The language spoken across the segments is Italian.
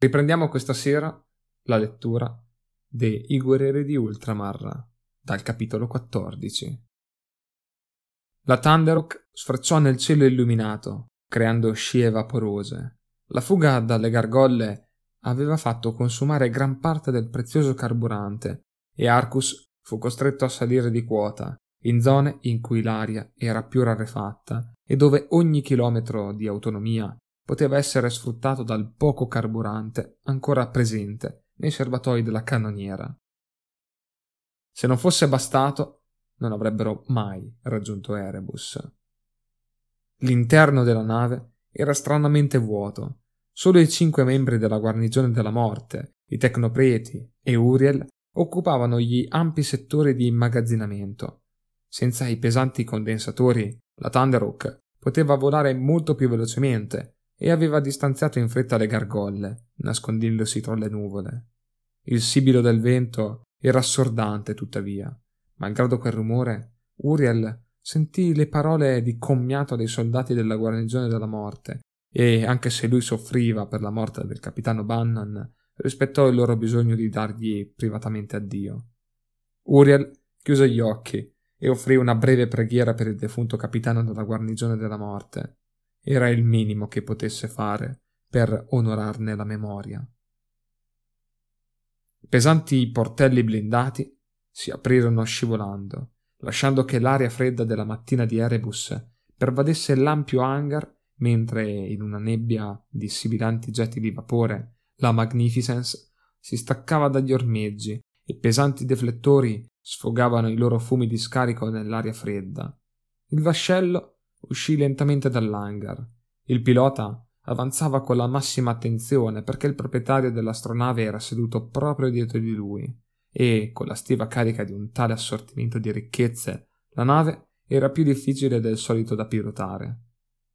Riprendiamo questa sera la lettura de I guerrieri di Ultramar dal capitolo 14. La Thunderhawk sfrecciò nel cielo illuminato, creando scie vaporose. La fuga dalle gargolle aveva fatto consumare gran parte del prezioso carburante e Arcus fu costretto a salire di quota in zone in cui l'aria era più rarefatta e dove ogni chilometro di autonomia poteva essere sfruttato dal poco carburante ancora presente nei serbatoi della cannoniera. Se non fosse bastato, non avrebbero mai raggiunto Erebus. L'interno della nave era stranamente vuoto. Solo i cinque membri della guarnigione della morte, i tecnopreti e Uriel, occupavano gli ampi settori di immagazzinamento. Senza i pesanti condensatori, la Thunderhawk poteva volare molto più velocemente e aveva distanziato in fretta le gargolle, nascondendosi tra le nuvole. Il sibilo del vento era assordante, tuttavia. Malgrado quel rumore, Uriel sentì le parole di commiato dei soldati della guarnigione della morte, e anche se lui soffriva per la morte del capitano Bannon, rispettò il loro bisogno di dargli privatamente addio. Uriel chiuse gli occhi e offrì una breve preghiera per il defunto capitano della guarnigione della morte. Era il minimo che potesse fare per onorarne la memoria. Pesanti portelli blindati si aprirono scivolando, lasciando che l'aria fredda della mattina di Erebus pervadesse l'ampio hangar mentre in una nebbia di sibilanti getti di vapore la Magnificence si staccava dagli ormeggi e pesanti deflettori sfogavano i loro fumi di scarico nell'aria fredda. Il vascello uscì lentamente dall'hangar. Il pilota avanzava con la massima attenzione perché il proprietario dell'astronave era seduto proprio dietro di lui e, con la stiva carica di un tale assortimento di ricchezze, la nave era più difficile del solito da pilotare.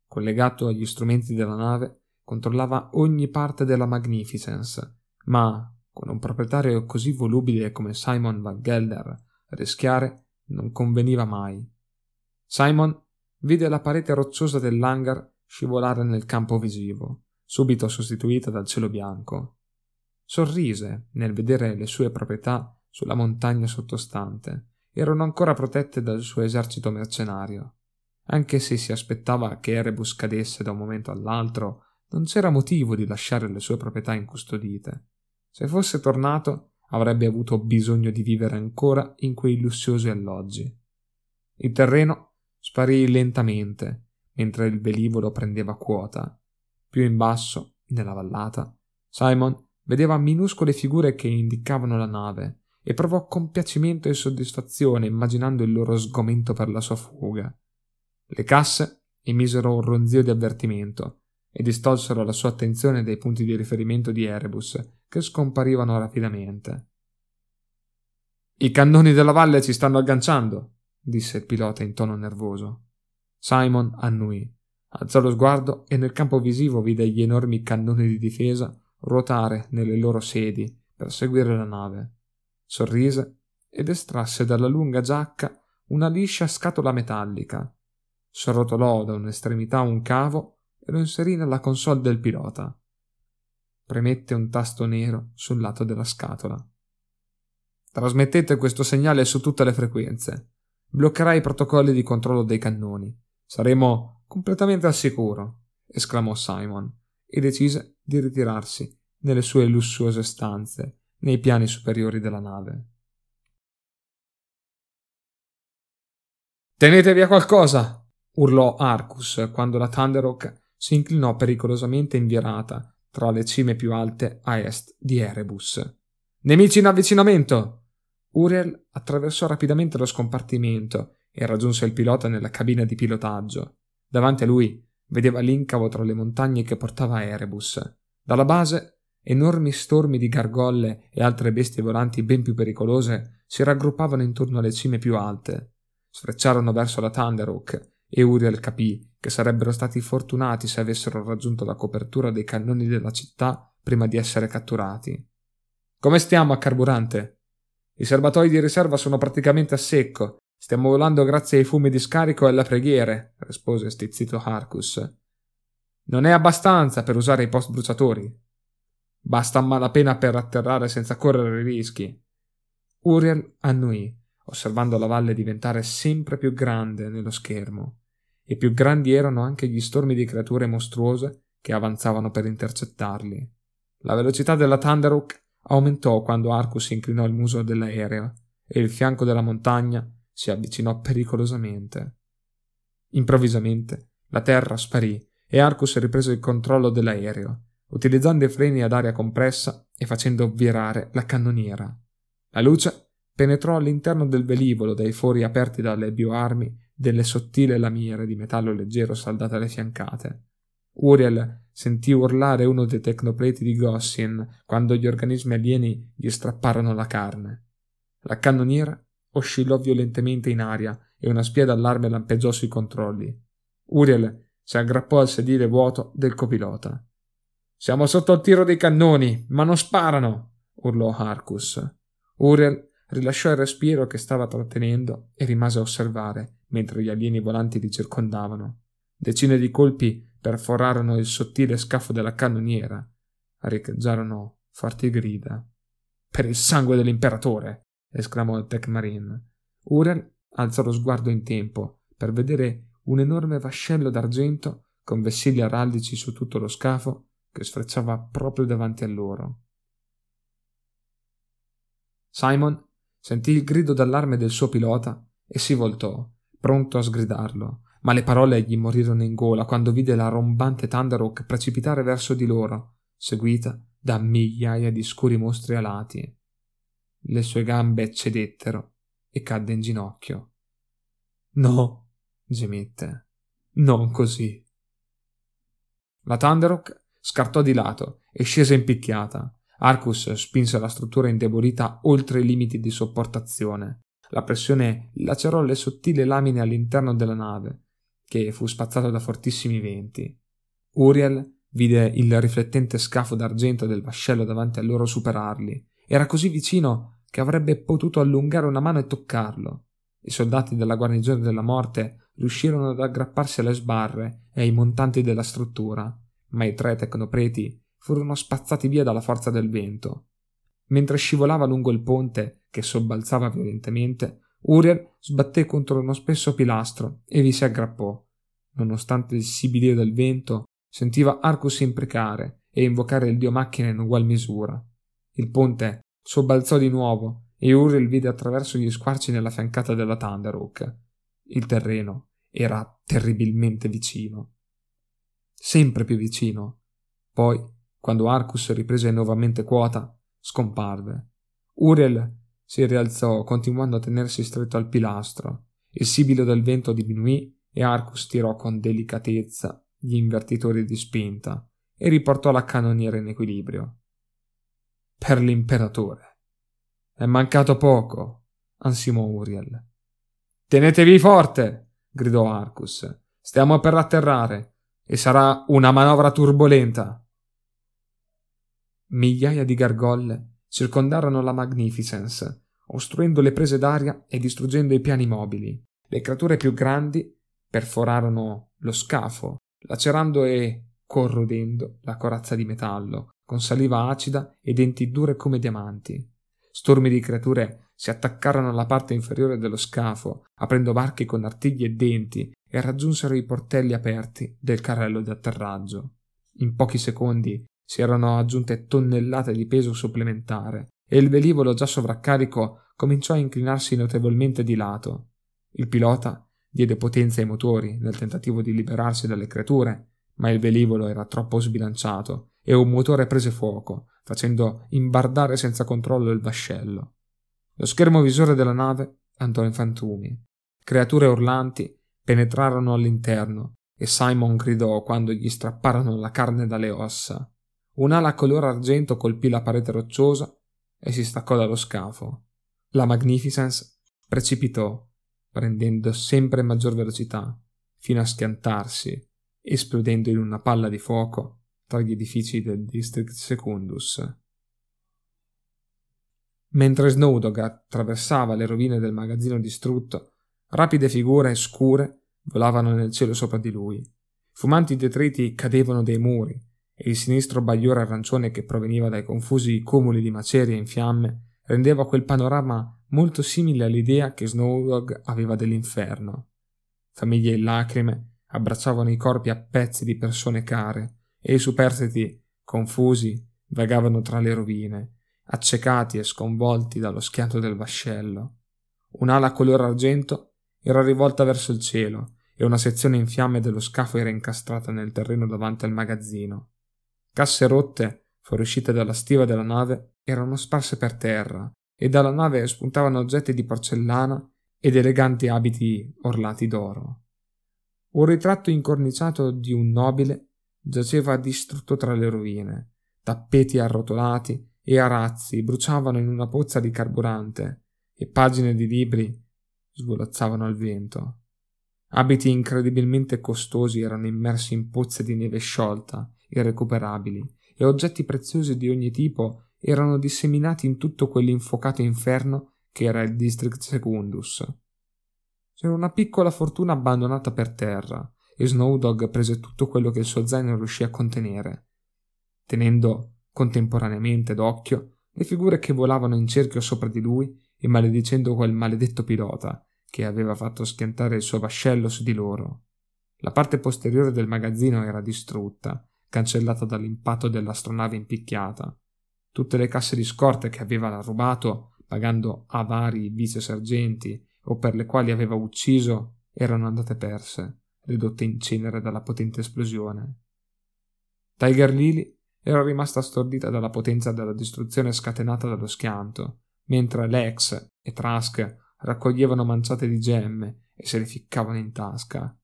Collegato agli strumenti della nave, controllava ogni parte della Magnificence, ma con un proprietario così volubile come Simon Van Gelder, rischiare non conveniva mai. Simon vide la parete rocciosa dell'hangar scivolare nel campo visivo, subito sostituita dal cielo bianco. Sorrise nel vedere le sue proprietà sulla montagna sottostante. Erano ancora protette dal suo esercito mercenario. Anche se si aspettava che Erebus cadesse da un momento all'altro, non c'era motivo di lasciare le sue proprietà incustodite. Se fosse tornato, avrebbe avuto bisogno di vivere ancora in quei lussuosi alloggi. Il terreno sparì lentamente mentre il velivolo prendeva quota. Più in basso, nella vallata, Simon vedeva minuscole figure che indicavano la nave e provò compiacimento e soddisfazione immaginando il loro sgomento per la sua fuga. Le casse emisero un ronzio di avvertimento e distolsero la sua attenzione dai punti di riferimento di Erebus, che scomparivano rapidamente. I cannoni della valle ci stanno agganciando, disse il pilota in tono nervoso. Simon annui, alzò lo sguardo e nel campo visivo vide gli enormi cannoni di difesa ruotare nelle loro sedi per seguire la nave. Sorrise ed estrasse dalla lunga giacca una liscia scatola metallica. Sorrotolò da un'estremità un cavo e lo inserì nella console del pilota. Premette un tasto nero sul lato della scatola. Trasmettete questo segnale su tutte le frequenze. Bloccherà i protocolli di controllo dei cannoni. Saremo completamente al sicuro, esclamò Simon, e decise di ritirarsi nelle sue lussuose stanze nei piani superiori della nave. Tenete via qualcosa! urlò Arcus quando la Thunderhawk si inclinò pericolosamente invirata tra le cime più alte a est di Erebus. Nemici in avvicinamento! Uriel attraversò rapidamente lo scompartimento e raggiunse il pilota nella cabina di pilotaggio. Davanti a lui vedeva l'incavo tra le montagne che portava Erebus. Dalla base, enormi stormi di gargolle e altre bestie volanti ben più pericolose si raggruppavano intorno alle cime più alte. Sfrecciarono verso la Thunderhawk e Uriel capì che sarebbero stati fortunati se avessero raggiunto la copertura dei cannoni della città prima di essere catturati. Come stiamo a carburante? I serbatoi di riserva sono praticamente a secco. Stiamo volando grazie ai fumi di scarico e alle preghiere, rispose stizzito Harcus. Non è abbastanza per usare i post bruciatori. Basta a malapena per atterrare senza correre rischi. Uriel annuì, osservando la valle diventare sempre più grande nello schermo, e più grandi erano anche gli stormi di creature mostruose che avanzavano per intercettarli. La velocità della Thunderhawk aumentò quando Arcus inclinò il muso dell'aereo e il fianco della montagna si avvicinò pericolosamente. Improvvisamente la terra sparì e Arcus riprese il controllo dell'aereo, utilizzando i freni ad aria compressa e facendo virare la cannoniera. La luce penetrò all'interno del velivolo dai fori aperti dalle bioarmi delle sottili lamiere di metallo leggero saldate alle fiancate. Uriel sentì urlare uno dei tecnopleti di Gossin quando gli organismi alieni gli strapparono la carne. La cannoniera oscillò violentemente in aria e una spia d'allarme lampeggiò sui controlli. Uriel si aggrappò al sedile vuoto del copilota. Siamo sotto il tiro dei cannoni, ma non sparano! urlò Arcus. Uriel rilasciò il respiro che stava trattenendo e rimase a osservare mentre gli alieni volanti li circondavano. Decine di colpi perforarono il sottile scafo della cannoniera. Riecheggiarono forti grida. Per il sangue dell'imperatore! esclamò il Tech Marine. Uriel alzò lo sguardo in tempo per vedere un enorme vascello d'argento con vessilli araldici su tutto lo scafo che sfrecciava proprio davanti a loro. Simon sentì il grido d'allarme del suo pilota e si voltò, pronto a sgridarlo, ma le parole gli morirono in gola quando vide la rombante Thunderhawk precipitare verso di loro, seguita da migliaia di scuri mostri alati. Le sue gambe cedettero e cadde in ginocchio. No, gemette. Non così. La Thunderhawk scartò di lato e scese in picchiata. Arcus spinse la struttura indebolita oltre i limiti di sopportazione. La pressione lacerò le sottili lamine all'interno della nave, che fu spazzato da fortissimi venti. Uriel vide il riflettente scafo d'argento del vascello davanti a loro superarli. Era così vicino che avrebbe potuto allungare una mano e toccarlo. I soldati della guarnigione della morte riuscirono ad aggrapparsi alle sbarre e ai montanti della struttura, ma i tre tecnopreti furono spazzati via dalla forza del vento. Mentre scivolava lungo il ponte, che sobbalzava violentemente, Uriel sbatté contro uno spesso pilastro e vi si aggrappò. Nonostante il sibilio del vento, sentiva Arcus imprecare e invocare il dio macchina in ugual misura. Il ponte sobbalzò di nuovo e Uriel vide attraverso gli squarci nella fiancata della Thunderhawk. Il terreno era terribilmente vicino sempre più vicino. Poi, quando Arcus riprese nuovamente quota, scomparve. Uriel si rialzò, continuando a tenersi stretto al pilastro. Il sibilo del vento diminuì e Arcus tirò con delicatezza gli invertitori di spinta e riportò la cannoniera in equilibrio. Per l'imperatore. È mancato poco, ansimò Uriel. Tenetevi forte! gridò Arcus. Stiamo per atterrare e sarà una manovra turbolenta. Migliaia di gargolle circondarono la Magnificence, ostruendo le prese d'aria e distruggendo i piani mobili. Le creature più grandi perforarono lo scafo, lacerando e corrodendo la corazza di metallo, con saliva acida e denti dure come diamanti. Stormi di creature si attaccarono alla parte inferiore dello scafo, aprendo varchi con artigli e denti, e raggiunsero i portelli aperti del carrello di atterraggio. In pochi secondi si erano aggiunte tonnellate di peso supplementare e il velivolo già sovraccarico cominciò a inclinarsi notevolmente di lato. Il pilota diede potenza ai motori nel tentativo di liberarsi dalle creature, ma il velivolo era troppo sbilanciato e un motore prese fuoco, facendo imbardare senza controllo il vascello. Lo schermo visore della nave andò in fantumi. Creature urlanti penetrarono all'interno e Simon gridò quando gli strapparono la carne dalle ossa. Un'ala color argento colpì la parete rocciosa e si staccò dallo scafo. La Magnificence precipitò, prendendo sempre maggior velocità, fino a schiantarsi, esplodendo in una palla di fuoco tra gli edifici del District Secundus. Mentre Snowdog attraversava le rovine del magazzino distrutto, rapide figure scure volavano nel cielo sopra di lui. Fumanti detriti cadevano dai muri e il sinistro bagliore arancione che proveniva dai confusi cumuli di macerie in fiamme rendeva quel panorama molto simile all'idea che Snowdog aveva dell'inferno. Famiglie in lacrime abbracciavano i corpi a pezzi di persone care e i superstiti, confusi, vagavano tra le rovine, accecati e sconvolti dallo schianto del vascello. Un'ala color argento era rivolta verso il cielo e una sezione in fiamme dello scafo era incastrata nel terreno davanti al magazzino. Casse rotte, fuoriuscite dalla stiva della nave, erano sparse per terra e dalla nave spuntavano oggetti di porcellana ed eleganti abiti orlati d'oro. Un ritratto incorniciato di un nobile giaceva distrutto tra le rovine, tappeti arrotolati e arazzi bruciavano in una pozza di carburante e pagine di libri svolazzavano al vento. Abiti incredibilmente costosi erano immersi in pozze di neve sciolta, irrecuperabili, e oggetti preziosi di ogni tipo erano disseminati in tutto quell'infocato inferno che era il District Secundus. C'era una piccola fortuna abbandonata per terra, e Snowdog prese tutto quello che il suo zaino riuscì a contenere, tenendo contemporaneamente d'occhio le figure che volavano in cerchio sopra di lui e maledicendo quel maledetto pilota che aveva fatto schiantare il suo vascello su di loro. La parte posteriore del magazzino era distrutta, cancellata dall'impatto dell'astronave impicchiata. Tutte le casse di scorte che aveva rubato, pagando a vari vice sergenti o per le quali aveva ucciso, erano andate perse, ridotte in cenere dalla potente esplosione. Tiger Lily era rimasta stordita dalla potenza della distruzione scatenata dallo schianto, mentre Lex e Trask raccoglievano manciate di gemme e se le ficcavano in tasca.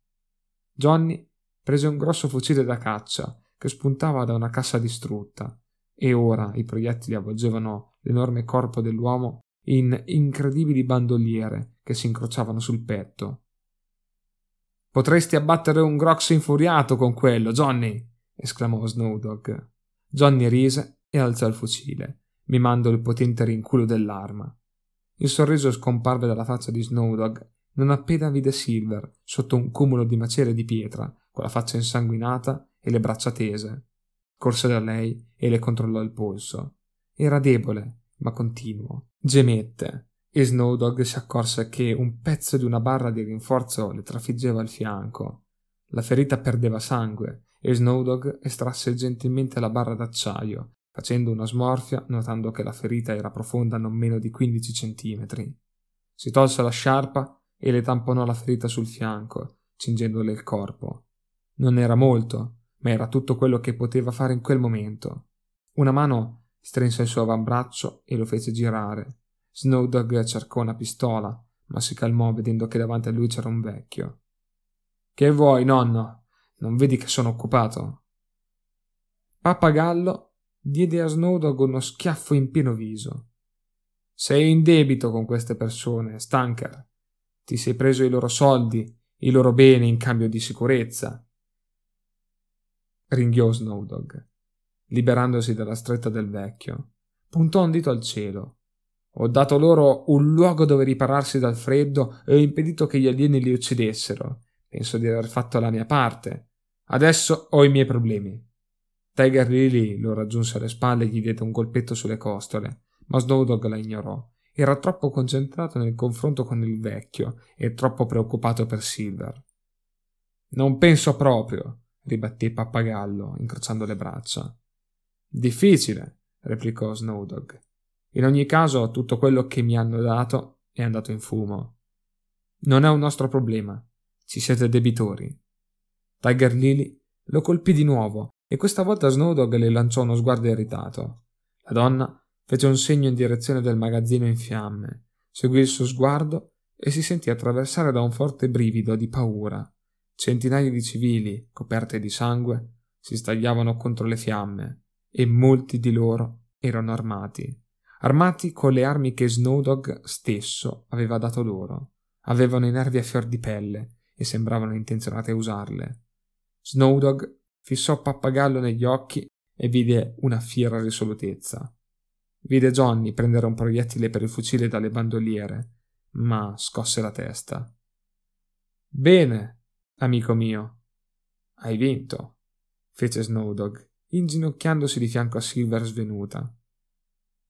Johnny prese un grosso fucile da caccia che spuntava da una cassa distrutta, e ora i proiettili avvolgevano l'enorme corpo dell'uomo in incredibili bandoliere che si incrociavano sul petto. Potresti abbattere un grox infuriato con quello, Johnny! esclamò Snowdog. Johnny rise e alzò il fucile, mimando il potente rinculo dell'arma. Il sorriso scomparve dalla faccia di Snowdog non appena vide Silver sotto un cumulo di macerie di pietra, con la faccia insanguinata e le braccia tese. Corse da lei e le controllò il polso. Era debole, ma continuo. Gemette e Snowdog si accorse che un pezzo di una barra di rinforzo le trafiggeva il fianco. La ferita perdeva sangue e Snowdog estrasse gentilmente la barra d'acciaio, facendo una smorfia notando che la ferita era profonda non meno di 15 centimetri. Si tolse la sciarpa e le tamponò la ferita sul fianco, cingendole il corpo. Non era molto, ma era tutto quello che poteva fare in quel momento. Una mano strinse il suo avambraccio e lo fece girare. Snowdog cercò una pistola, ma si calmò vedendo che davanti a lui c'era un vecchio. Che vuoi, nonno? Non vedi che sono occupato? Pappagallo diede a Snowdog uno schiaffo in pieno viso. Sei in debito con queste persone, Stanker. Ti sei preso i loro soldi, i loro beni in cambio di sicurezza. Ringhiò Snowdog, liberandosi dalla stretta del vecchio. Puntò un dito al cielo. Ho dato loro un luogo dove ripararsi dal freddo e ho impedito che gli alieni li uccidessero. Penso di aver fatto la mia parte. Adesso ho i miei problemi. Tiger Lily lo raggiunse alle spalle e gli diede un colpetto sulle costole, ma Snowdog la ignorò. Era troppo concentrato nel confronto con il vecchio e troppo preoccupato per Silver. Non penso proprio, ribatté pappagallo, incrociando le braccia. Difficile, replicò Snowdog. In ogni caso, tutto quello che mi hanno dato è andato in fumo. Non è un nostro problema. Ci siete debitori. Tiger Lily lo colpì di nuovo e questa volta Snowdog le lanciò uno sguardo irritato. La donna fece un segno in direzione del magazzino in fiamme, seguì il suo sguardo e si sentì attraversare da un forte brivido di paura. Centinaia di civili, coperte di sangue, si stagliavano contro le fiamme e molti di loro erano armati. Armati con le armi che Snowdog stesso aveva dato loro. Avevano i nervi a fior di pelle e sembravano intenzionati a usarle. Snowdog fissò Pappagallo negli occhi e vide una fiera risolutezza. Vide Johnny prendere un proiettile per il fucile dalle bandoliere, ma scosse la testa. Bene, amico mio. Hai vinto, fece Snowdog inginocchiandosi di fianco a Silver svenuta.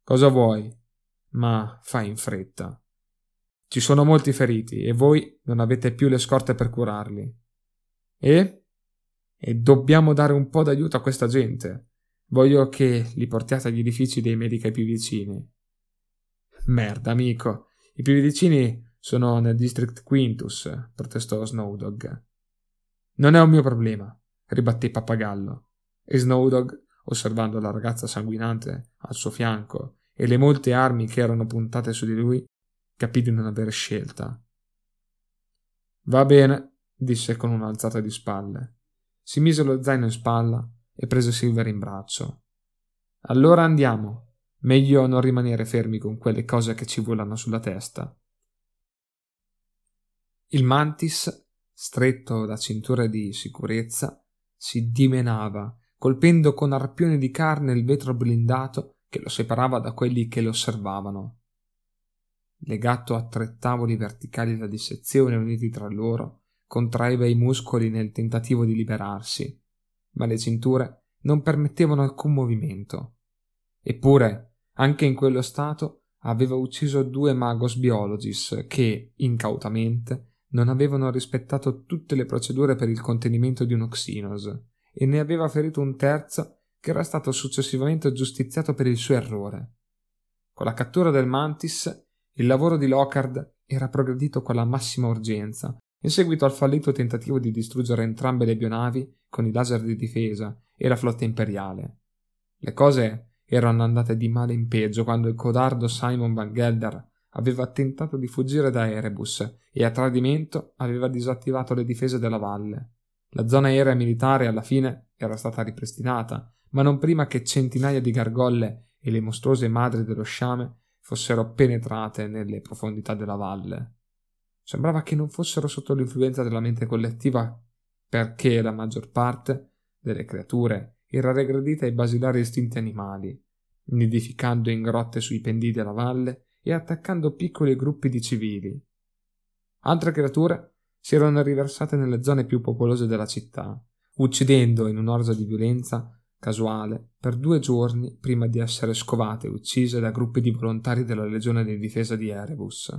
Cosa vuoi? Ma fai in fretta. Ci sono molti feriti e voi non avete più le scorte per curarli. E? E dobbiamo dare un po' d'aiuto a questa gente. Voglio che li portiate agli edifici dei medici più vicini. Merda, amico. I più vicini sono nel District Quintus, protestò Snowdog. Non è un mio problema, ribatté Pappagallo. E Snowdog, osservando la ragazza sanguinante al suo fianco e le molte armi che erano puntate su di lui, capì di non avere scelta. Va bene, disse con un'alzata di spalle. Si mise lo zaino in spalla e prese Silver in braccio. Allora andiamo. Meglio non rimanere fermi con quelle cose che ci volano sulla testa. Il mantis, stretto da cinture di sicurezza, si dimenava, colpendo con arpioni di carne il vetro blindato che lo separava da quelli che lo osservavano. Legato a tre tavoli verticali da dissezione uniti tra loro, contraeva i muscoli nel tentativo di liberarsi, ma le cinture non permettevano alcun movimento. Eppure anche in quello stato aveva ucciso due magos biologis che, incautamente, non avevano rispettato tutte le procedure per il contenimento di uno Xenos e ne aveva ferito un terzo che era stato successivamente giustiziato per il suo errore. Con la cattura del Mantis, il lavoro di Lockhart era progredito con la massima urgenza, in seguito al fallito tentativo di distruggere entrambe le bionavi con i laser di difesa e la flotta imperiale. Le cose erano andate di male in peggio quando il codardo Simon Van Gelder aveva tentato di fuggire da Erebus e a tradimento aveva disattivato le difese della valle. La zona aerea militare alla fine era stata ripristinata, ma non prima che centinaia di gargolle e le mostruose madri dello sciame fossero penetrate nelle profondità della valle. Sembrava che non fossero sotto l'influenza della mente collettiva perché la maggior parte delle creature era regredita ai basilari istinti animali, nidificando in grotte sui pendii della valle e attaccando piccoli gruppi di civili. Altre creature si erano riversate nelle zone più popolose della città, uccidendo in un'orgia di violenza casuale per due giorni prima di essere scovate e uccise da gruppi di volontari della Legione di difesa di Erebus.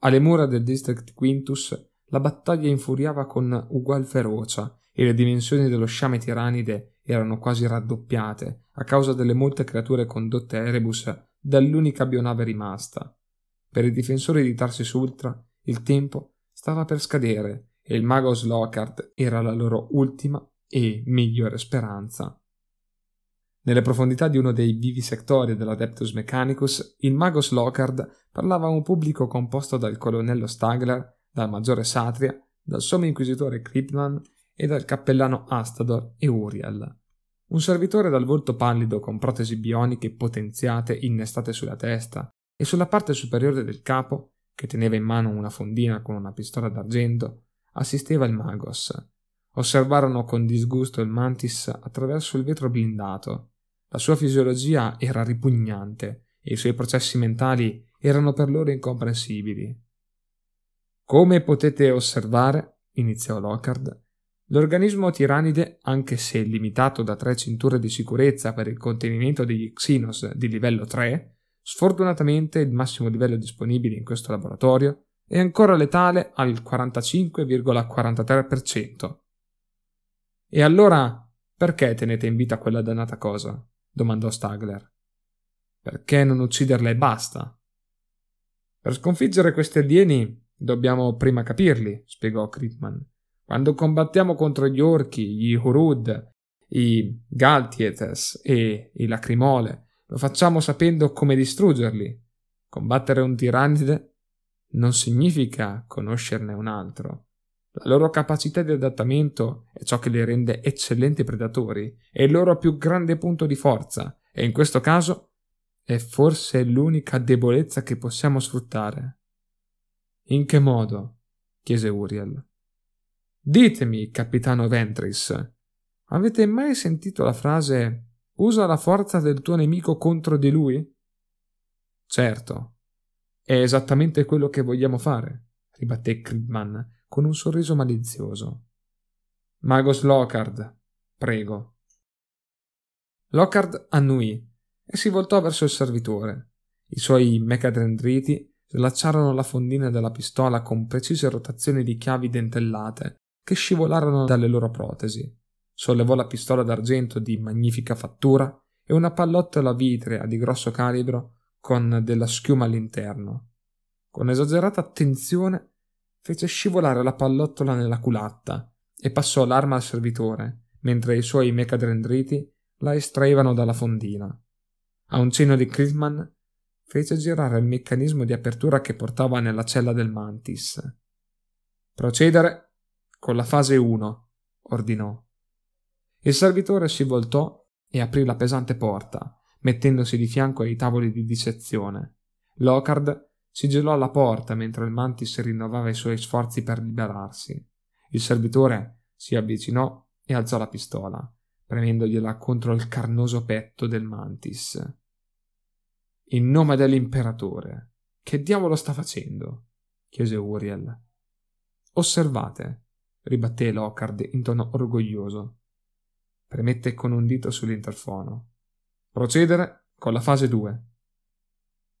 Alle mura del District Quintus la battaglia infuriava con ugual ferocia e le dimensioni dello sciame tiranide erano quasi raddoppiate a causa delle molte creature condotte a Erebus dall'unica bionave rimasta. Per i difensori di Tarsis Ultra il tempo stava per scadere e il mago Slocard era la loro ultima e migliore speranza. Nelle profondità di uno dei vivi settori dell'Adeptus Mechanicus, il mago Slocard parlava a un pubblico composto dal colonnello Stagler, dal maggiore Satria, dal sommo inquisitore Kripman e dal cappellano Astador e Uriel. Un servitore dal volto pallido con protesi bioniche potenziate innestate sulla testa e sulla parte superiore del capo, che teneva in mano una fondina con una pistola d'argento, assisteva il Magos. Osservarono con disgusto il Mantis attraverso il vetro blindato. La sua fisiologia era ripugnante e i suoi processi mentali erano per loro incomprensibili. Come potete osservare, iniziò Lockhart, L'organismo tiranide, anche se limitato da tre cinture di sicurezza per il contenimento degli Xenos di livello 3, sfortunatamente il massimo livello disponibile in questo laboratorio è ancora letale al 45,43%. E allora perché tenete in vita quella dannata cosa? domandò Stagler. Perché non ucciderla e basta? Per sconfiggere questi alieni dobbiamo prima capirli, spiegò Kritman. Quando combattiamo contro gli orchi, gli Hurud, i Galtietes e i Lacrimole, lo facciamo sapendo come distruggerli. Combattere un tirannide non significa conoscerne un altro. La loro capacità di adattamento è ciò che li rende eccellenti predatori, è il loro più grande punto di forza, e in questo caso è forse l'unica debolezza che possiamo sfruttare. In che modo? chiese Uriel. Ditemi, capitano Ventris, avete mai sentito la frase usa la forza del tuo nemico contro di lui? Certo, è esattamente quello che vogliamo fare, ribatté Kridman con un sorriso malizioso. Magos Lockhart, prego, Lockhart annuì e si voltò verso il servitore. I suoi mecadendriti slacciarono la fondina della pistola con precise rotazioni di chiavi dentellate che scivolarono dalle loro protesi. Sollevò la pistola d'argento di magnifica fattura e una pallottola vitrea di grosso calibro con della schiuma all'interno. Con esagerata attenzione fece scivolare la pallottola nella culatta e passò l'arma al servitore, mentre i suoi mecadendriti la estraevano dalla fondina. A un cenno di Crisman fece girare il meccanismo di apertura che portava nella cella del mantis. Procedere con la fase 1, ordinò. Il servitore si voltò e aprì la pesante porta, mettendosi di fianco ai tavoli di dissezione. Locard si gelò alla porta mentre il mantis rinnovava i suoi sforzi per liberarsi. Il servitore si avvicinò e alzò la pistola, premendogliela contro il carnoso petto del mantis. In nome dell'imperatore, che diavolo sta facendo? chiese Uriel. Osservate, ribatté Lockhart in tono orgoglioso. Premette con un dito sull'interfono. Procedere con la fase 2.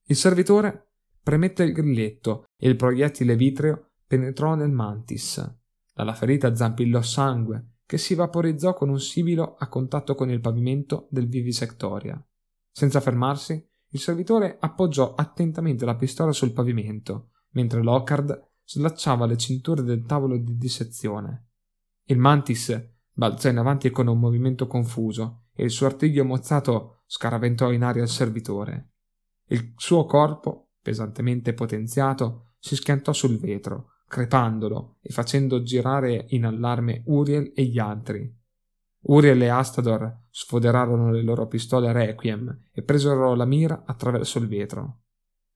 Il servitore premette il grilletto e il proiettile vitreo penetrò nel mantis. Dalla ferita zampillò sangue che si vaporizzò con un sibilo a contatto con il pavimento del vivisectoria. Senza fermarsi, il servitore appoggiò attentamente la pistola sul pavimento, mentre Lockhart slacciava le cinture del tavolo di dissezione. Il mantis balzò in avanti con un movimento confuso e il suo artiglio mozzato scaraventò in aria il servitore. Il suo corpo, pesantemente potenziato, si schiantò sul vetro, crepandolo e facendo girare in allarme Uriel e gli altri. Uriel e Astador sfoderarono le loro pistole Requiem e presero la mira attraverso il vetro.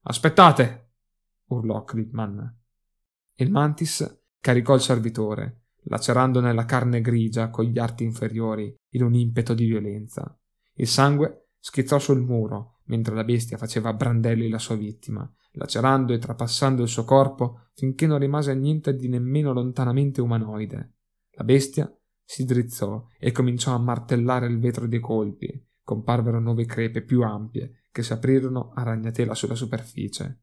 Aspettate! urlò Clipman. Il mantis caricò il servitore, lacerandone la carne grigia con gli arti inferiori in un impeto di violenza. Il sangue schizzò sul muro mentre la bestia faceva a brandelli la sua vittima, lacerando e trapassando il suo corpo finché non rimase niente di nemmeno lontanamente umanoide. La bestia si drizzò e cominciò a martellare il vetro dei colpi. Comparvero nuove crepe più ampie che si aprirono a ragnatela sulla superficie.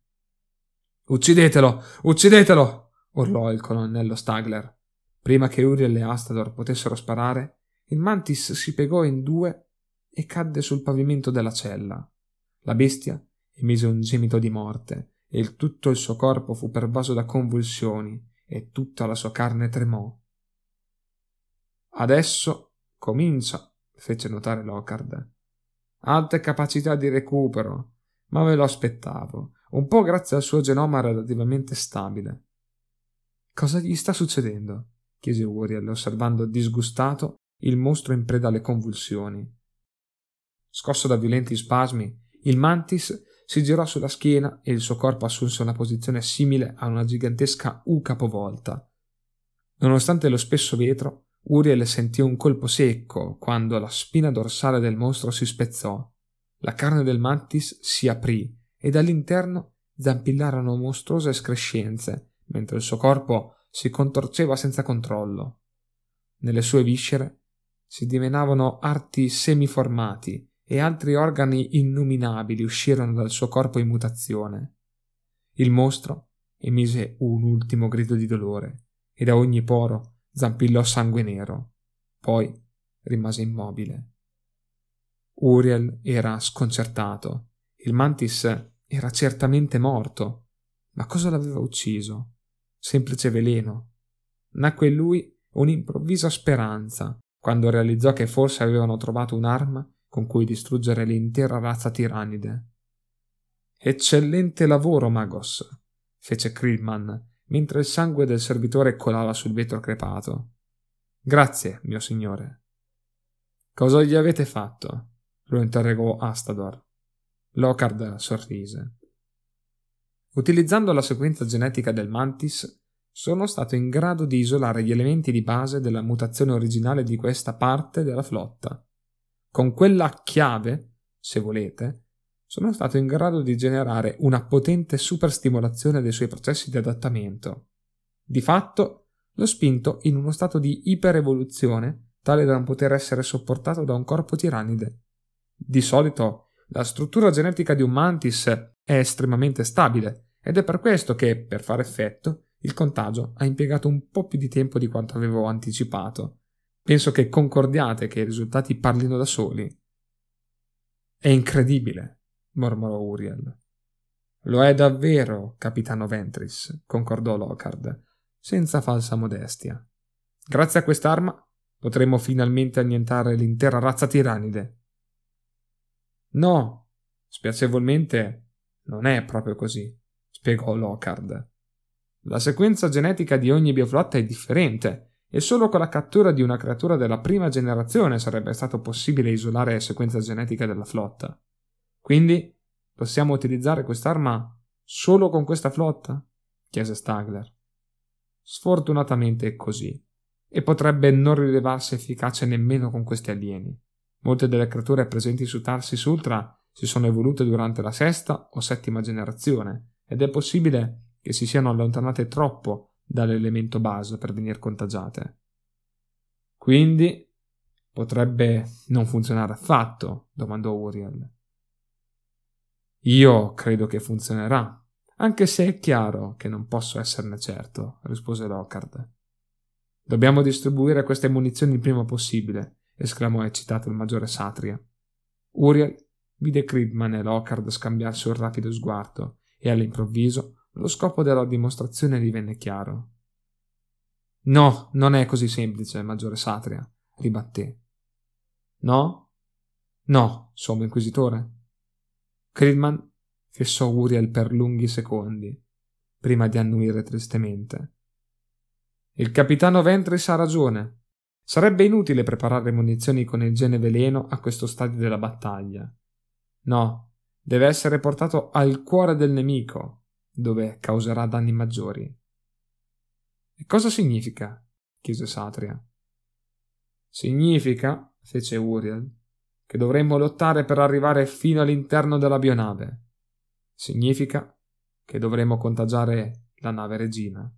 Uccidetelo! Uccidetelo! Urlò il colonnello Stagler. Prima che Uriel e Astador potessero sparare, il mantis si piegò in due e cadde sul pavimento della cella. La bestia emise un gemito di morte e il tutto il suo corpo fu pervaso da convulsioni e tutta la sua carne tremò. Adesso comincia, fece notare Lockhart. Alte capacità di recupero, ma me lo aspettavo un po' grazie al suo genoma relativamente stabile. Cosa gli sta succedendo? chiese Uriel, osservando disgustato il mostro in preda alle convulsioni. Scosso da violenti spasmi, il mantis si girò sulla schiena e il suo corpo assunse una posizione simile a una gigantesca U capovolta. Nonostante lo spesso vetro, Uriel sentì un colpo secco quando la spina dorsale del mostro si spezzò. La carne del mantis si aprì e dall'interno zampillarono mostruose escrescenze, mentre il suo corpo si contorceva senza controllo. Nelle sue viscere si dimenavano arti semiformati e altri organi innuminabili uscirono dal suo corpo in mutazione. Il mostro emise un ultimo grido di dolore e da ogni poro zampillò sangue nero. Poi rimase immobile. Uriel era sconcertato. Il mantis era certamente morto. Ma cosa l'aveva ucciso? Semplice veleno. Nacque in lui un'improvvisa speranza quando realizzò che forse avevano trovato un'arma con cui distruggere l'intera razza tirannide. Eccellente lavoro, Magos, fece Krillman, mentre il sangue del servitore colava sul vetro crepato. Grazie, mio signore. Cosa gli avete fatto? lo interrogò Astador. Locard sorrise. Utilizzando la sequenza genetica del mantis, sono stato in grado di isolare gli elementi di base della mutazione originale di questa parte della flotta. Con quella chiave, se volete, sono stato in grado di generare una potente superstimolazione dei suoi processi di adattamento. Di fatto, l'ho spinto in uno stato di iperevoluzione tale da non poter essere sopportato da un corpo tirannide. Di solito la struttura genetica di un mantis è estremamente stabile ed è per questo che, per fare effetto, il contagio ha impiegato un po' più di tempo di quanto avevo anticipato. Penso che concordiate che i risultati parlino da soli. È incredibile, mormorò Uriel. Lo è davvero, capitano Ventris, concordò Lockhart, senza falsa modestia. Grazie a quest'arma potremo finalmente annientare l'intera razza tirannide. No, spiacevolmente non è proprio così, spiegò Lockhart. La sequenza genetica di ogni bioflotta è differente e solo con la cattura di una creatura della prima generazione sarebbe stato possibile isolare la sequenza genetica della flotta. Quindi possiamo utilizzare quest'arma solo con questa flotta? chiese Stagler. Sfortunatamente è così, e potrebbe non rilevarsi efficace nemmeno con questi alieni. Molte delle creature presenti su Tarsis Ultra si sono evolute durante la sesta o settima generazione, ed è possibile che si siano allontanate troppo dall'elemento base per venire contagiate. Quindi potrebbe non funzionare affatto? domandò Uriel. Io credo che funzionerà, anche se è chiaro che non posso esserne certo, rispose Lockhart. Dobbiamo distribuire queste munizioni il prima possibile, esclamò eccitato il maggiore Satria. Uriel vide Creedman e Lockhart scambiarsi un rapido sguardo e all'improvviso lo scopo della dimostrazione divenne chiaro. No, non è così semplice, maggiore Satria, ribatté. No? No, sommo inquisitore. Creedman fissò Uriel per lunghi secondi, prima di annuire tristemente. Il capitano Ventris ha ragione. Sarebbe inutile preparare munizioni con il gene veleno a questo stadio della battaglia. No, deve essere portato al cuore del nemico, dove causerà danni maggiori. E cosa significa? chiese Satria. Significa, fece Uriel, che dovremmo lottare per arrivare fino all'interno della bionave. Significa che dovremmo contagiare la nave regina.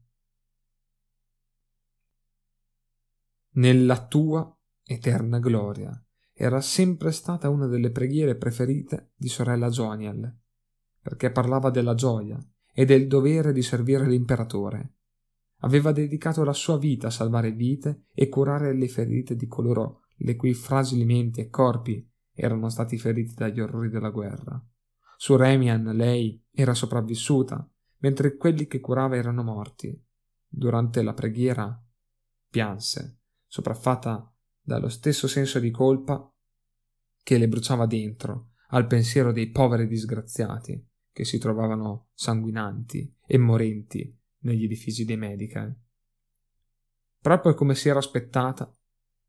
Nella tua eterna gloria era sempre stata una delle preghiere preferite di sorella Joniel, perché parlava della gioia e del dovere di servire l'imperatore. Aveva dedicato la sua vita a salvare vite e curare le ferite di coloro le cui fragili menti e corpi erano stati feriti dagli orrori della guerra. Su Remian lei era sopravvissuta, mentre quelli che curava erano morti. Durante la preghiera pianse, sopraffatta dallo stesso senso di colpa che le bruciava dentro al pensiero dei poveri disgraziati che si trovavano sanguinanti e morenti negli edifici dei medical. Proprio come si era aspettata,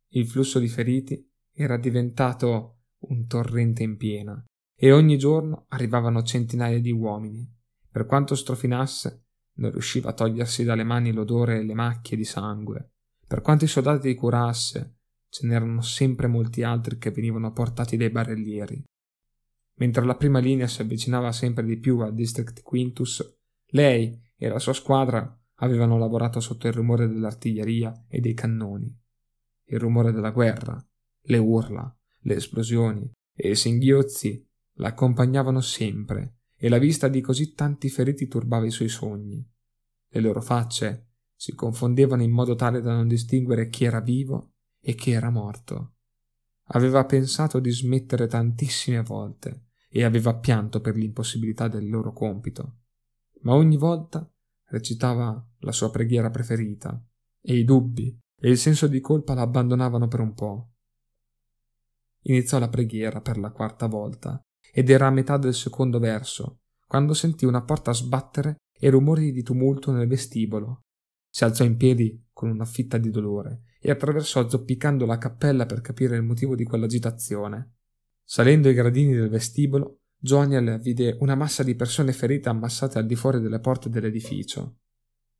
il flusso di feriti era diventato un torrente in piena e ogni giorno arrivavano centinaia di uomini. Per quanto strofinasse, non riusciva a togliersi dalle mani l'odore e le macchie di sangue. Per quanto i soldati curasse, ce n'erano sempre molti altri che venivano portati dai barellieri. Mentre la prima linea si avvicinava sempre di più al District Quintus, lei e la sua squadra avevano lavorato sotto il rumore dell'artiglieria e dei cannoni. Il rumore della guerra, le urla, le esplosioni e i singhiozzi la accompagnavano sempre e la vista di così tanti feriti turbava i suoi sogni. Le loro facce si confondevano in modo tale da non distinguere chi era vivo e chi era morto. Aveva pensato di smettere tantissime volte, e aveva pianto per l'impossibilità del loro compito. Ma ogni volta recitava la sua preghiera preferita, e i dubbi e il senso di colpa la abbandonavano per un po'. Iniziò la preghiera per la quarta volta, ed era a metà del secondo verso, quando sentì una porta sbattere e rumori di tumulto nel vestibolo. Si alzò in piedi con una fitta di dolore e attraversò zoppicando la cappella per capire il motivo di quell'agitazione. Salendo i gradini del vestibolo, Joniel vide una massa di persone ferite ammassate al di fuori delle porte dell'edificio.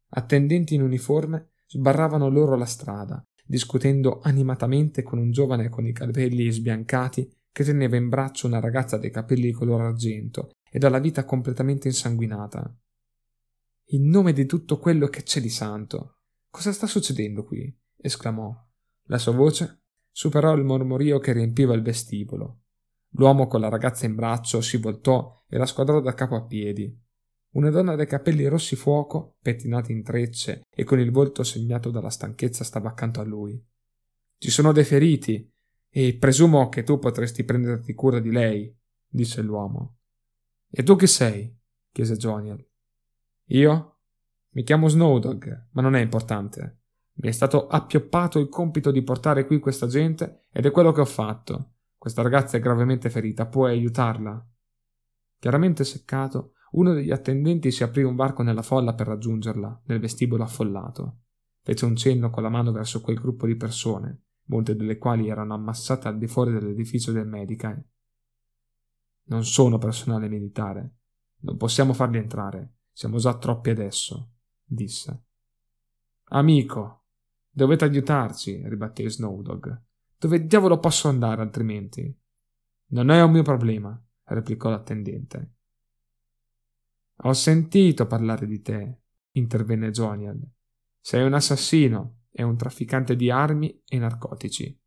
Attendenti in uniforme sbarravano loro la strada, discutendo animatamente con un giovane con i capelli sbiancati che teneva in braccio una ragazza dai capelli di color argento e dalla vita completamente insanguinata. In nome di tutto quello che c'è di santo, cosa sta succedendo qui? Esclamò. La sua voce superò il mormorio che riempiva il vestibolo L'uomo con la ragazza in braccio si voltò e la squadrò da capo a piedi. Una donna dai capelli rossi fuoco, pettinati in trecce e con il volto segnato dalla stanchezza stava accanto a lui. Ci sono dei feriti e presumo che tu potresti prenderti cura di lei, disse l'uomo. E tu chi sei? chiese Joniel. Io? Mi chiamo Snowdog, ma non è importante. Mi è stato appioppato il compito di portare qui questa gente ed è quello che ho fatto. Questa ragazza è gravemente ferita, puoi aiutarla? Chiaramente seccato, uno degli attendenti si aprì un varco nella folla per raggiungerla, nel vestibolo affollato. Fece un cenno con la mano verso quel gruppo di persone, molte delle quali erano ammassate al di fuori dell'edificio del Medicae. Non sono personale militare. Non possiamo farli entrare. Siamo già troppi adesso, disse. Amico, dovete aiutarci, ribatté Snowdog. Dove diavolo posso andare altrimenti? Non è un mio problema, replicò l'attendente. Ho sentito parlare di te, intervenne Jonial. Sei un assassino e un trafficante di armi e narcotici.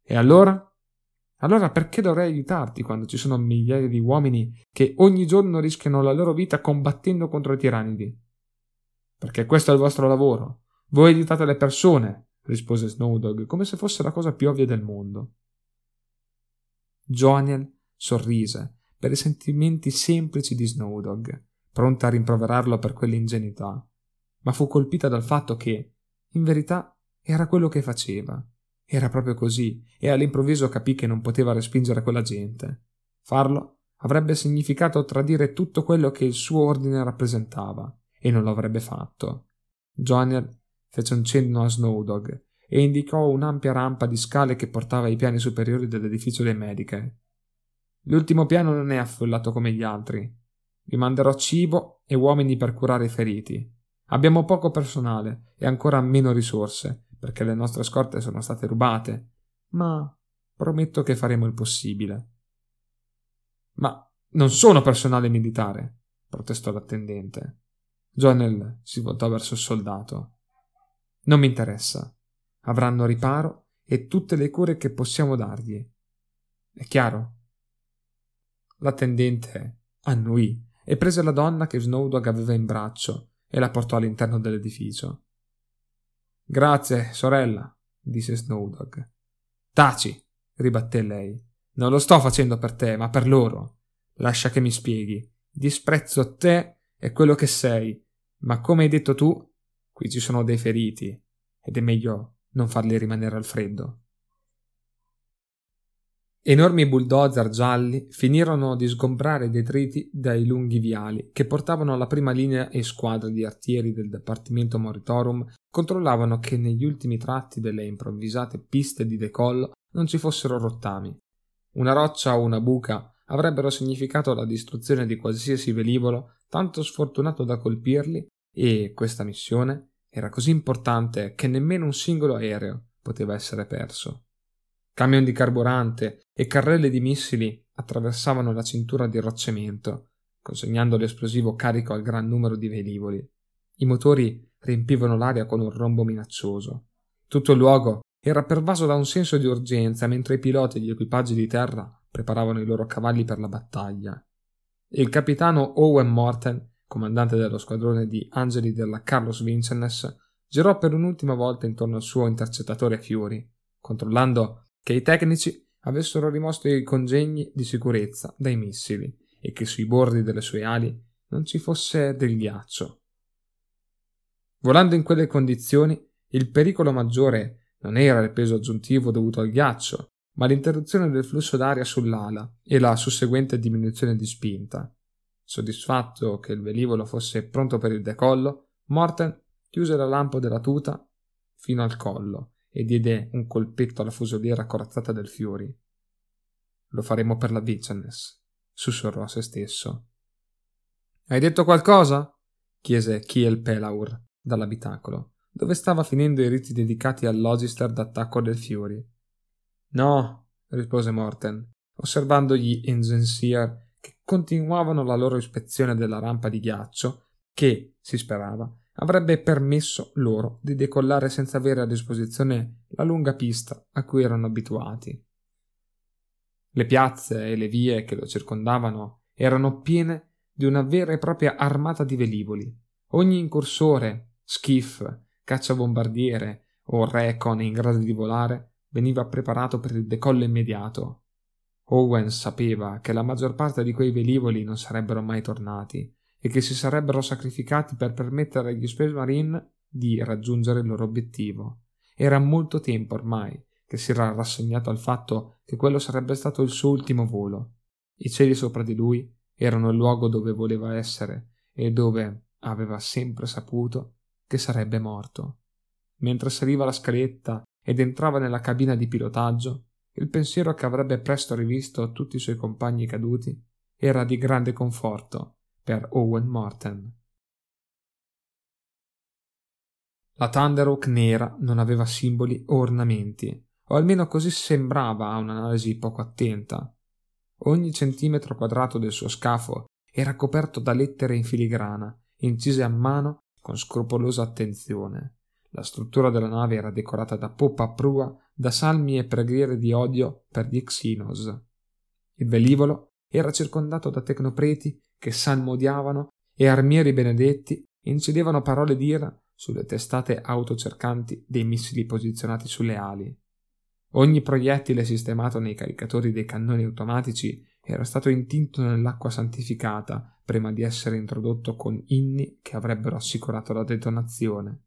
E allora? Allora perché dovrei aiutarti quando ci sono migliaia di uomini che ogni giorno rischiano la loro vita combattendo contro i tirannidi? Perché questo è il vostro lavoro. Voi aiutate le persone, rispose Snowdog, come se fosse la cosa più ovvia del mondo. Joniel sorrise per i sentimenti semplici di Snowdog, pronta a rimproverarlo per quell'ingenuità, ma fu colpita dal fatto che, in verità, era quello che faceva. Era proprio così, e all'improvviso capì che non poteva respingere quella gente. Farlo avrebbe significato tradire tutto quello che il suo ordine rappresentava, e non lo avrebbe fatto. Joniel fece un cenno a Snowdog e indicò un'ampia rampa di scale che portava ai piani superiori dell'edificio dei Medicae. L'ultimo piano non è affollato come gli altri. Vi manderò cibo e uomini per curare i feriti. Abbiamo poco personale e ancora meno risorse, perché le nostre scorte sono state rubate, ma prometto che faremo il possibile. Ma non sono personale militare, protestò l'attendente. Jonel si voltò verso il soldato. Non mi interessa. Avranno riparo e tutte le cure che possiamo dargli. È chiaro? L'attendente annuì e prese la donna che Snowdog aveva in braccio e la portò all'interno dell'edificio. Grazie, sorella, disse Snowdog. Taci, ribatté lei. Non lo sto facendo per te, ma per loro. Lascia che mi spieghi. Disprezzo te e quello che sei, ma come hai detto tu, qui ci sono dei feriti ed è meglio non farli rimanere al freddo. Enormi bulldozer gialli finirono di sgombrare i detriti dai lunghi viali che portavano alla prima linea e squadre di artieri del Dipartimento Moritorum controllavano che negli ultimi tratti delle improvvisate piste di decollo non ci fossero rottami. Una roccia o una buca avrebbero significato la distruzione di qualsiasi velivolo tanto sfortunato da colpirli e questa missione era così importante che nemmeno un singolo aereo poteva essere perso. Camion di carburante e carrelle di missili attraversavano la cintura di rocciamento, consegnando l'esplosivo carico al gran numero di velivoli. I motori riempivano l'aria con un rombo minaccioso. Tutto il luogo era pervaso da un senso di urgenza mentre i piloti e gli equipaggi di terra preparavano i loro cavalli per la battaglia. Il capitano Owen Morten, comandante dello squadrone di angeli della Carlos Vincennes, girò per un'ultima volta intorno al suo intercettatore Fury, controllando che i tecnici avessero rimosso i congegni di sicurezza dai missili e che sui bordi delle sue ali non ci fosse del ghiaccio. Volando in quelle condizioni, il pericolo maggiore non era il peso aggiuntivo dovuto al ghiaccio, ma l'interruzione del flusso d'aria sull'ala e la susseguente diminuzione di spinta. Soddisfatto che il velivolo fosse pronto per il decollo, Morten chiuse la lampo della tuta fino al collo e diede un colpetto alla fusoliera corazzata del Fury. Lo faremo per la Vicennes, sussurrò a se stesso. Hai detto qualcosa? chiese Kiel Pelaur dall'abitacolo, dove stava finendo i riti dedicati all'Ogister d'attacco del Fury. No, rispose Morten, osservando gli Engensier che continuavano la loro ispezione della rampa di ghiaccio che, si sperava, avrebbe permesso loro di decollare senza avere a disposizione la lunga pista a cui erano abituati. Le piazze e le vie che lo circondavano erano piene di una vera e propria armata di velivoli. Ogni incursore, skiff, cacciabombardiere o recon in grado di volare veniva preparato per il decollo immediato. Owen sapeva che la maggior parte di quei velivoli non sarebbero mai tornati e che si sarebbero sacrificati per permettere agli Space Marine di raggiungere il loro obiettivo. Era molto tempo ormai che si era rassegnato al fatto che quello sarebbe stato il suo ultimo volo. I cieli sopra di lui erano il luogo dove voleva essere e dove aveva sempre saputo che sarebbe morto. Mentre saliva la scaletta ed entrava nella cabina di pilotaggio, il pensiero che avrebbe presto rivisto tutti i suoi compagni caduti era di grande conforto per Owen Morten. La Thunderhawk nera non aveva simboli o ornamenti, o almeno così sembrava a un'analisi poco attenta. Ogni centimetro quadrato del suo scafo era coperto da lettere in filigrana, incise a mano con scrupolosa attenzione. La struttura della nave era decorata da poppa a prua, da salmi e preghiere di odio per gli Xenos. Il velivolo era circondato da tecnopreti che salmodiavano e armieri benedetti incidevano parole d'ira sulle testate autocercanti dei missili posizionati sulle ali. Ogni proiettile sistemato nei caricatori dei cannoni automatici era stato intinto nell'acqua santificata prima di essere introdotto con inni che avrebbero assicurato la detonazione.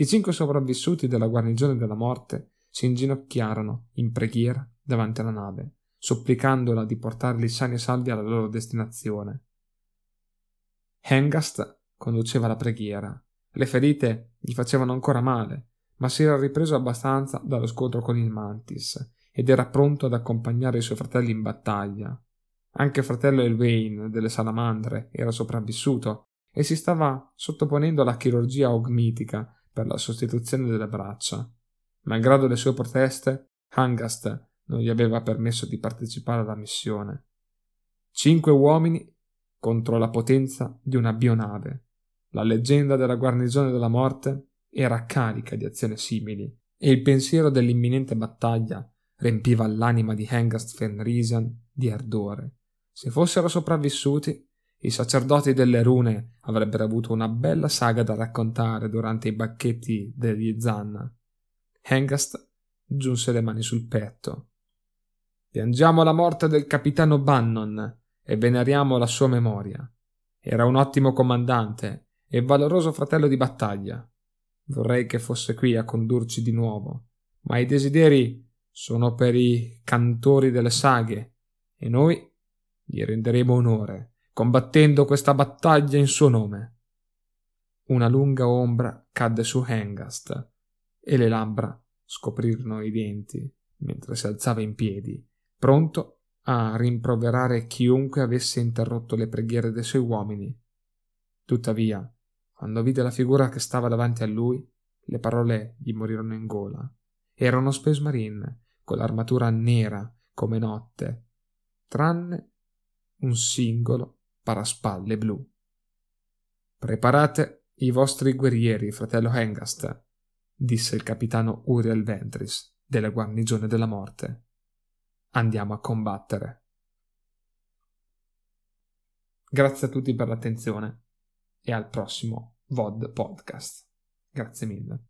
I cinque sopravvissuti della guarnigione della morte si inginocchiarono in preghiera davanti alla nave, supplicandola di portarli sani e salvi alla loro destinazione. Hengast conduceva la preghiera. Le ferite gli facevano ancora male, ma si era ripreso abbastanza dallo scontro con il Mantis ed era pronto ad accompagnare i suoi fratelli in battaglia. Anche fratello Elwain delle salamandre era sopravvissuto e si stava sottoponendo alla chirurgia ogmitica per la sostituzione delle braccia. Malgrado le sue proteste, Hangast non gli aveva permesso di partecipare alla missione. Cinque uomini contro la potenza di una bionave. La leggenda della guarnigione della morte era carica di azioni simili, e il pensiero dell'imminente battaglia riempiva l'anima di Hengast Fenrisian di ardore. Se fossero sopravvissuti, i sacerdoti delle rune avrebbero avuto una bella saga da raccontare durante i banchetti degli Zanna. Hengast giunse le mani sul petto. Piangiamo la morte del capitano Bannon e veneriamo la sua memoria. Era un ottimo comandante e valoroso fratello di battaglia. Vorrei che fosse qui a condurci di nuovo, ma i desideri sono per i cantori delle saghe e noi gli renderemo onore, combattendo questa battaglia in suo nome. Una lunga ombra cadde su Hengast e le labbra scoprirono i denti mentre si alzava in piedi, pronto a rimproverare chiunque avesse interrotto le preghiere dei suoi uomini. Tuttavia, quando vide la figura che stava davanti a lui, le parole gli morirono in gola. Era uno Space Marine, con l'armatura nera come notte, tranne un singolo paraspalle blu. Preparate i vostri guerrieri, fratello Hengast, disse il capitano Uriel Ventris della guarnigione della morte. Andiamo a combattere. Grazie a tutti per l'attenzione e al prossimo VOD podcast. Grazie mille.